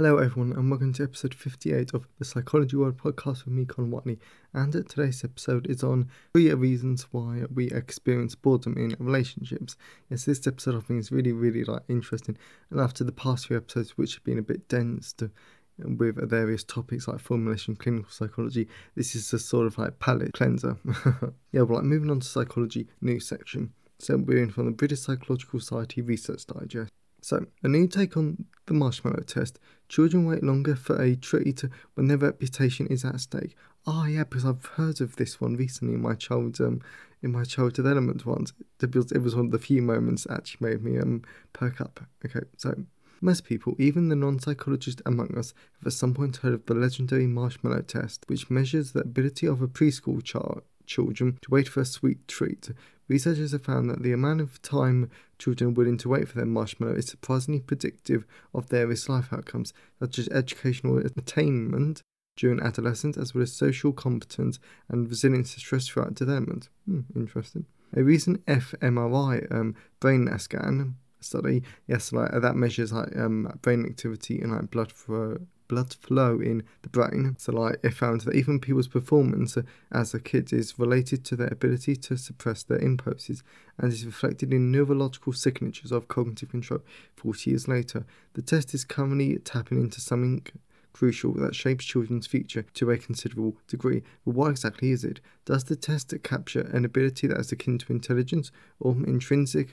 Hello, everyone, and welcome to episode 58 of the Psychology World podcast with me, Connor Whiteley. And today's episode is on three reasons why we experience boredom in relationships. Yes, this episode I think is really, really like interesting. And after the past few episodes, which have been a bit dense to, with various topics like formulation, clinical psychology, this is a sort of like palate cleanser. yeah, well, like moving on to psychology news section. So we're in from the British Psychological Society Research Digest. So, a new take on the marshmallow test. Children wait longer for a treat when their reputation is at stake. Ah, oh, yeah, because I've heard of this one recently in my child, um, in my child development ones. It was one of the few moments that actually made me um perk up. Okay, so most people, even the non psychologists among us, have at some point heard of the legendary marshmallow test, which measures the ability of a preschool child children to wait for a sweet treat. Researchers have found that the amount of time children are willing to wait for their marshmallow is surprisingly predictive of various life outcomes, such as educational attainment during adolescence, as well as social competence and resilience to stress throughout development. Hmm, interesting. A recent fMRI um, brain scan study, yes, like that measures like um, brain activity and like blood flow blood flow in the brain. So, like, it found that even people's performance as a kid is related to their ability to suppress their impulses and is reflected in neurological signatures of cognitive control 40 years later. The test is currently tapping into something crucial that shapes children's future to a considerable degree. But what exactly is it? Does the test capture an ability that is akin to intelligence or intrinsic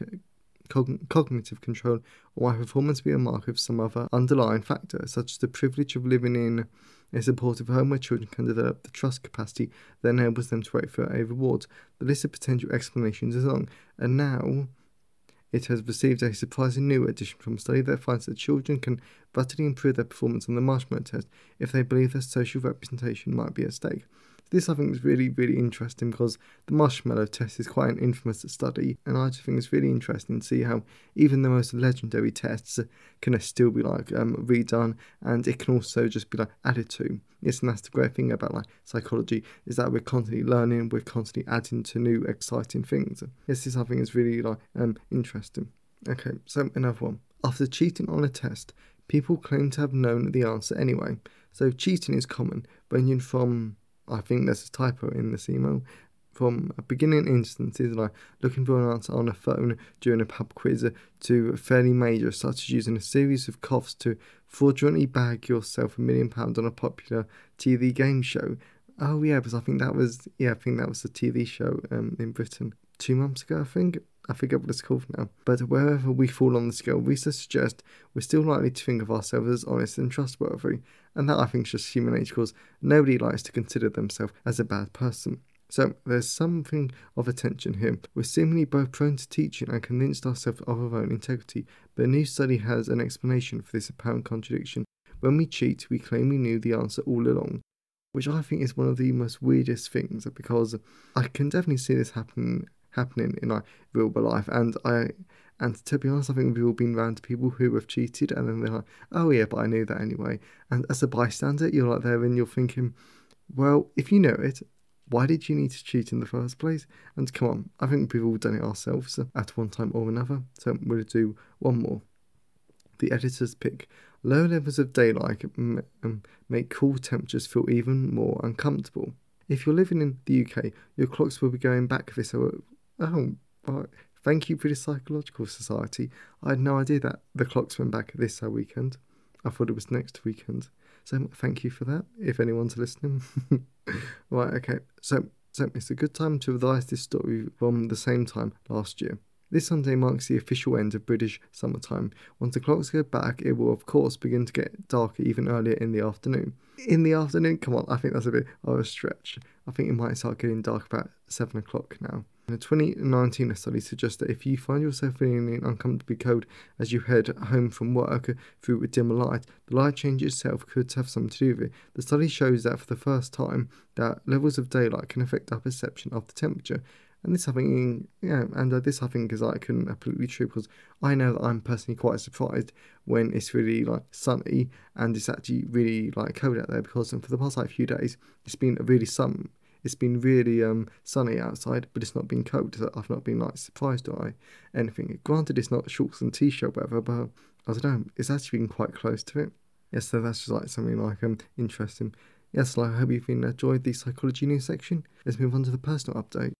cogn- cognitive control, or why performance be a mark of some other underlying factor, such as the privilege of living in a supportive home where children can develop the trust capacity that enables them to wait for a reward. The list of potential explanations is long, and now it has received a surprising new addition from a study that finds that children can vitally improve their performance on the marshmallow test if they believe their social representation might be at stake. This I think is really, really interesting because the marshmallow test is quite an infamous study, and I just think it's really interesting to see how even the most legendary tests can still be like um, redone, and it can also just be like added to. Yes, and that's the great thing about like psychology is that we're constantly learning, we're constantly adding to new exciting things. Yes, this I think is really like um interesting. Okay, so another one. After cheating on a test, people claim to have known the answer anyway. So cheating is common, ranging from I think there's a typo in this email. From beginning instances like looking for an answer on a phone during a pub quiz to fairly major, such as using a series of coughs to fraudulently bag yourself a million pounds on a popular TV game show. Oh yeah, because I think that was yeah, I think that was a TV show um, in Britain two months ago. I think I forget what it's called now. But wherever we fall on the scale, research suggests we're still likely to think of ourselves as honest and trustworthy. And that I think is just human nature because nobody likes to consider themselves as a bad person. So there's something of a tension here. We're seemingly both prone to teaching and convinced ourselves of our own integrity, but a new study has an explanation for this apparent contradiction. When we cheat, we claim we knew the answer all along, which I think is one of the most weirdest things because I can definitely see this happen happening in like real life. And I and to be honest, I think we've all been around people who have cheated and then they're like, oh yeah, but I knew that anyway. And as a bystander, you're like there and you're thinking, well, if you know it, why did you need to cheat in the first place? And come on, I think we've all done it ourselves at one time or another. So we'll do one more. The editor's pick. Low levels of daylight make cool temperatures feel even more uncomfortable. If you're living in the UK, your clocks will be going back this Oh, thank you, British Psychological Society. I had no idea that the clocks went back this uh, weekend. I thought it was next weekend. So thank you for that, if anyone's listening. right, okay. So, so it's a good time to revise this story from the same time last year. This Sunday marks the official end of British summertime. Once the clocks go back, it will of course begin to get darker even earlier in the afternoon. In the afternoon? Come on, I think that's a bit of a stretch. I think it might start getting dark about 7 o'clock now. In a 2019 study suggests that if you find yourself feeling uncomfortably cold as you head home from work through a dim light, the light change itself could have something to do with it. The study shows that for the first time, that levels of daylight can affect our perception of the temperature. And this I think, yeah, and uh, this I think is like completely true because I know that I'm personally quite surprised when it's really like sunny and it's actually really like cold out there because for the past like few days it's been really sun it's been really um, sunny outside, but it's not been cold. So I've not been like surprised by anything. Granted, it's not shorts and t-shirt weather, but I don't know. It's actually been quite close to it. Yes, so that's just like something like um interesting. Yes, like I hope you've enjoyed the psychology news section. Let's move on to the personal update.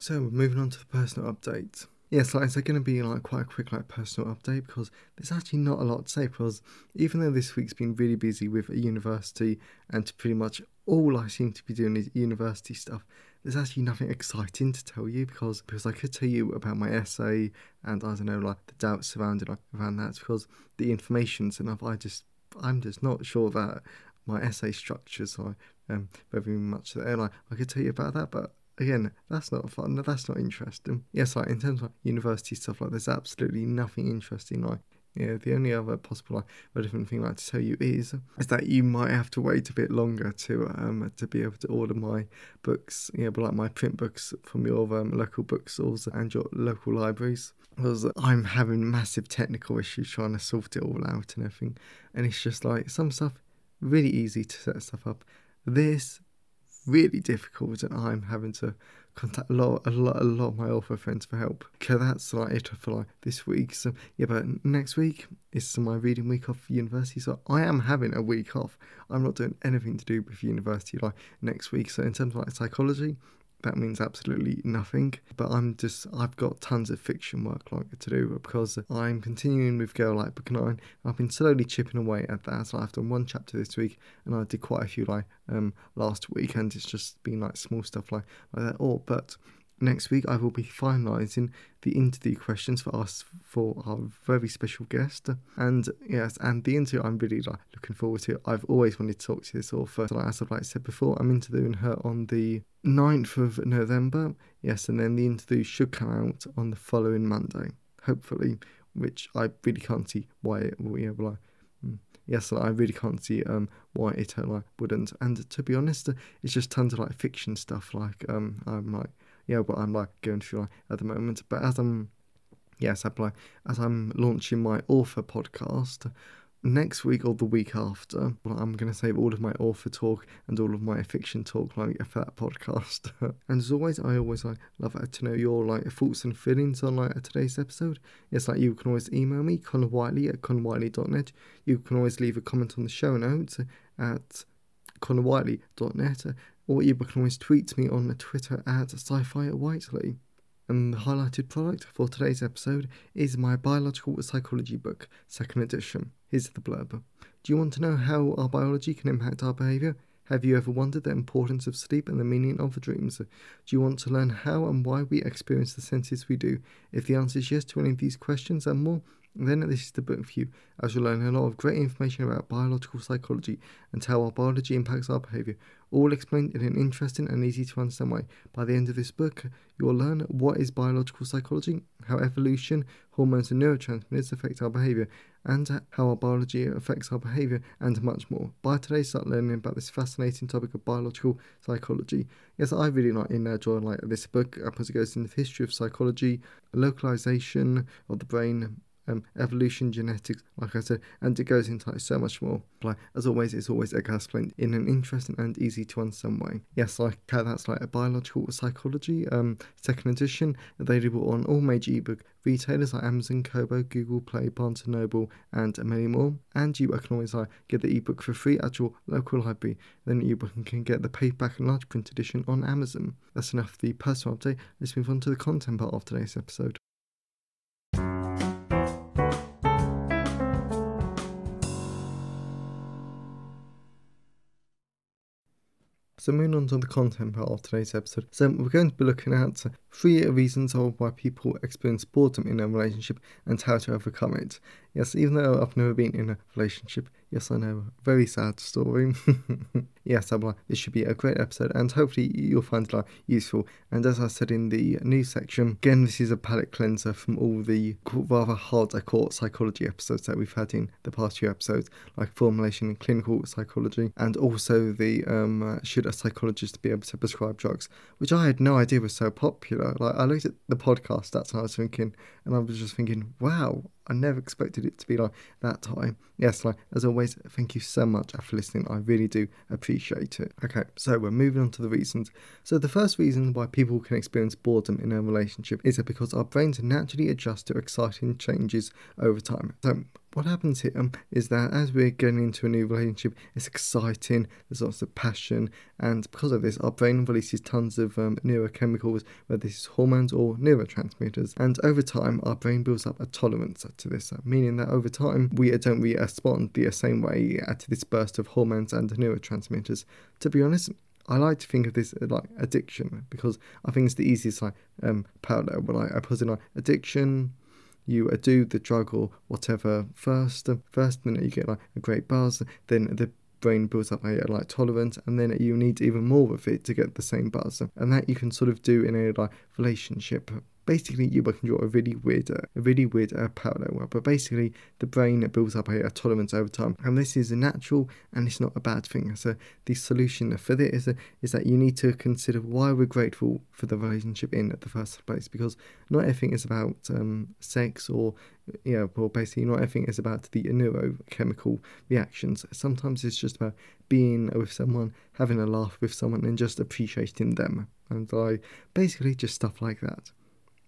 So we're moving on to the personal update. Yes, like, it's going to be like quite a quick like personal update because there's actually not a lot to say because even though this week's been really busy with a university and pretty much all I seem to be doing is university stuff, there's actually nothing exciting to tell you because because I could tell you about my essay and I don't know like the doubts surrounding like around that because the information's enough. I just I'm just not sure that my essay structures are um, very much there. Like I could tell you about that, but again, that's not fun. That's not interesting. Yes, like in terms of university stuff, like there's absolutely nothing interesting. Like, yeah, the only other possible like relevant thing I'd like to tell you is is that you might have to wait a bit longer to um to be able to order my books, you know, but like my print books from your um, local bookstores and your local libraries. Because I'm having massive technical issues trying to sort it all out and everything, and it's just like some stuff really easy to set stuff up. This really difficult and I'm having to contact a lot, a lot, a lot of my author friends for help. Okay, that's like it for like this week. So yeah, but next week is my reading week off for university. So I am having a week off. I'm not doing anything to do with university like next week. So in terms of like psychology, that means absolutely nothing. But I'm just, I've got tons of fiction work like to do because I'm continuing with Girl Like Book 9. I've been slowly chipping away at that. So I've done one chapter this week and I did quite a few like um last week and it's just been like small stuff like, like that. Or, but Next week, I will be finalising the interview questions for us for our very special guest. And yes, and the interview I'm really like looking forward to. I've always wanted to talk to this author. So, like, as I've like said before, I'm interviewing her on the 9th of November. Yes, and then the interview should come out on the following Monday, hopefully, which I really can't see why it will able to yes, I really can't see um why it uh, like wouldn't. And to be honest, it's just tons of like fiction stuff. Like um, I'm like yeah, what I'm like going through at the moment. But as I'm, yes, I'm like, as I'm launching my author podcast next week or the week after, I'm going to save all of my author talk and all of my fiction talk like for that podcast. and as always, I always like love to know your like thoughts and feelings on like today's episode. Yes, like you can always email me Connor Whiteley at connorwhiteley.net. You can always leave a comment on the show notes at connorwhiteley.net or you can always tweet me on Twitter at sci-fi whiteley. And the highlighted product for today's episode is my biological psychology book, second edition. Here's the blurb. Do you want to know how our biology can impact our behaviour? Have you ever wondered the importance of sleep and the meaning of dreams? Do you want to learn how and why we experience the senses we do? If the answer is yes to any of these questions and more, then this is the book for you, as you'll learn a lot of great information about biological psychology and how our biology impacts our behaviour, all explained in an interesting and easy to understand way. By the end of this book, you will learn what is biological psychology, how evolution, hormones, and neurotransmitters affect our behaviour, and how our biology affects our behaviour, and much more. By today, start learning about this fascinating topic of biological psychology. Yes, I really like in uh, enjoy like this book because it goes into the history of psychology, localization of the brain, um, evolution, genetics, like I said, and it goes into like so much more. Like as always, it's always explained in an interesting and easy to understand way. Yes, like that's like a biological psychology, um, second edition, available on all major ebook retailers like Amazon, Kobo, Google Play, Barnes and Noble, and many more. And you can always like get the ebook for free at your local library. Then you can get the paperback and large print edition on Amazon. That's enough for the personal update. Let's move on to the content part of today's episode. So moving on to the content part of today's episode. So we're going to be looking at three reasons why people experience boredom in a relationship and how to overcome it. Yes, even though I've never been in a relationship, yes, I know, very sad story. yes, I'm like, this should be a great episode, and hopefully you'll find it like, useful. And as I said in the news section, again, this is a palate cleanser from all the rather hard core psychology episodes that we've had in the past few episodes, like formulation and clinical psychology, and also the um, uh, should a psychologist be able to prescribe drugs, which I had no idea was so popular. Like I looked at the podcast stats and I was thinking, and I was just thinking, wow, I never expected it to be like that time. Yes, like as always, thank you so much for listening. I really do appreciate it. Okay, so we're moving on to the reasons. So the first reason why people can experience boredom in a relationship is that because our brains naturally adjust to exciting changes over time. So what happens here is that as we're getting into a new relationship, it's exciting, there's lots of passion, and because of this, our brain releases tons of um, neurochemicals, whether this is hormones or neurotransmitters. And over time, our brain builds up a tolerance to this, uh, meaning that over time, we don't respond the same way uh, to this burst of hormones and neurotransmitters. To be honest, I like to think of this like addiction because I think it's the easiest like um parallel. But like I put in like addiction, you uh, do the drug or whatever. First, first, then you get like a great buzz, then the brain builds up a like tolerance and then you need even more of it to get the same buzz. And that you can sort of do in a like relationship basically you can draw a really weird, uh, a really weird uh, parallel. But basically, the brain builds up a, a, tolerance over time, and this is a natural and it's not a bad thing. So the solution for this is, a, is that you need to consider why we're grateful for the relationship in the first place, because not everything is about um, sex or know, well, basically, not everything is about the neurochemical reactions. Sometimes it's just about being with someone, having a laugh with someone, and just appreciating them. And I basically just stuff like that.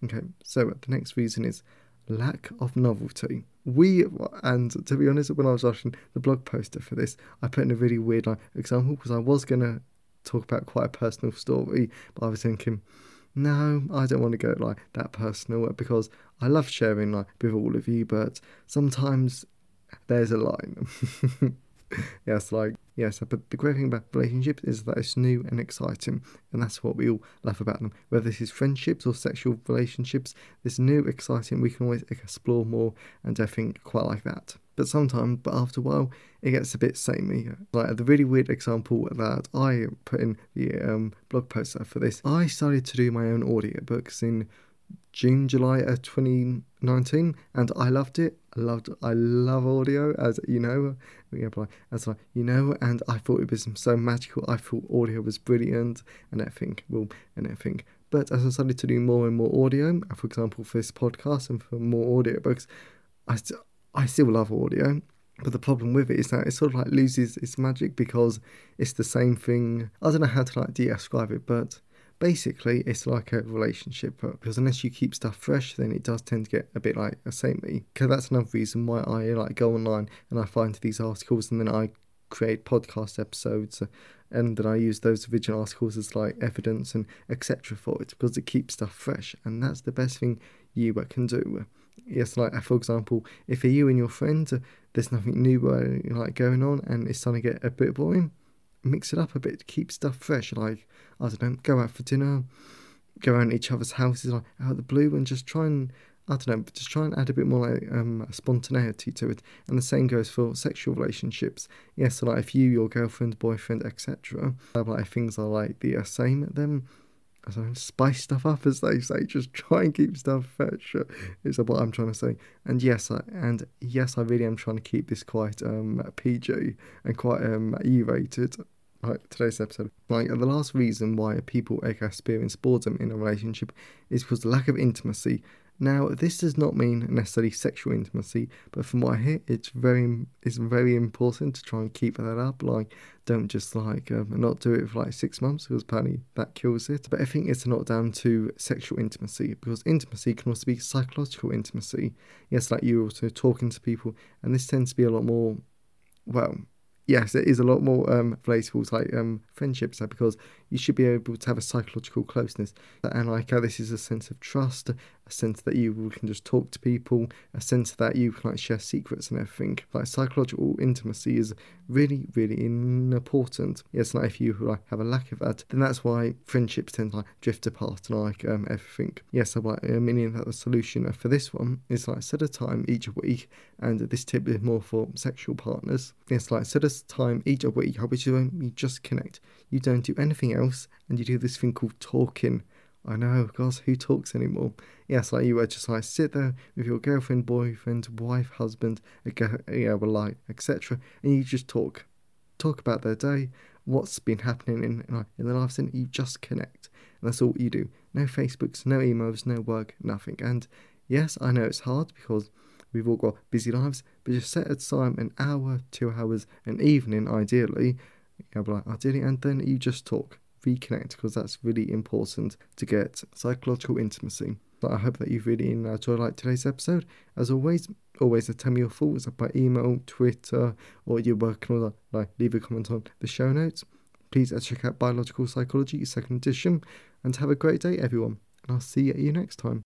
Okay, so the next reason is lack of novelty. We and to be honest, when I was writing the blog poster for this, I put in a really weird like example because I was gonna talk about quite a personal story, but I was thinking, no, I don't want to go like that personal because I love sharing like with all of you, but sometimes there's a line. yes, like yes, but the great thing about relationships is that it's new and exciting, and that's what we all love about them. Whether this is friendships or sexual relationships, this new, exciting, we can always explore more, and I think quite like that. But sometimes, but after a while, it gets a bit samey. Like the really weird example that I put in the um, blog post for this, I started to do my own audiobooks in June, July of 2019, and I loved it. I loved, I love audio, as you know, as like you know, and I thought it was so magical. I thought audio was brilliant, and I think, well, and I think. But as I started to do more and more audio, for example, for this podcast and for more audiobooks, I, st- I still love audio. But the problem with it is that it sort of like loses its magic because it's the same thing. I don't know how to like describe it, but basically it's like a relationship because unless you keep stuff fresh then it does tend to get a bit like a samey. Because that's another reason why i like go online and i find these articles and then i create podcast episodes uh, and then i use those original articles as like evidence and etc for it because it keeps stuff fresh and that's the best thing you can do. Yes like for example if you and your friends uh, there's nothing new uh, like going on and it's starting to get a bit boring mix it up a bit, keep stuff fresh. Like, I don't know, go out for dinner, go around each other's houses like out of the blue and just try and I don't know, just try and add a bit more like um, spontaneity to it. And the same goes for sexual relationships. Yes, so like if you, your girlfriend, boyfriend, etc., like things are like the same, then so spice stuff up, as they say. Just try and keep stuff fresh. Is what I'm trying to say. And yes, I, and yes, I really am trying to keep this quite um, PG and quite um, E-rated. Today's episode, like the last reason why people experience boredom in a relationship is because the lack of intimacy now, this does not mean necessarily sexual intimacy, but from what I hear, it's very it's very important to try and keep that up. Like, don't just like um, not do it for like six months because apparently that kills it. But I think it's not down to sexual intimacy because intimacy can also be psychological intimacy. Yes, like you also talking to people, and this tends to be a lot more well yes, it is a lot more um, relatable like um, friendships because you should be able to have a psychological closeness. And like how this is a sense of trust, a sense that you can just talk to people, a sense that you can like share secrets and everything. Like psychological intimacy is really, really important. Yes, like if you like have a lack of that, then that's why friendships tend to like drift apart and like um, everything. Yes, so like meaning that the solution for this one is like set a time each week, and this tip is more for sexual partners. Yes, like set a time each week, which you just connect. You don't do anything else, and you do this thing called talking. I know, guys, who talks anymore? Yes, like you would just like sit there with your girlfriend, boyfriend, wife, husband, yeah, well, like etc., and you just talk, talk about their day, what's been happening in in, their lives, and you just connect. And that's all you do. No Facebooks, no emails, no work, nothing. And yes, I know it's hard because we've all got busy lives, but just set aside an hour, two hours, an evening, ideally, yeah, like ideally, and then you just talk reconnect because that's really important to get psychological intimacy. But I hope that you've really enjoyed like today's episode. As always, always tell me your thoughts by email, Twitter, or you're working on like leave a comment on the show notes. Please uh, check out Biological Psychology second edition and have a great day everyone. And I'll see you next time.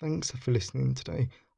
Thanks for listening today.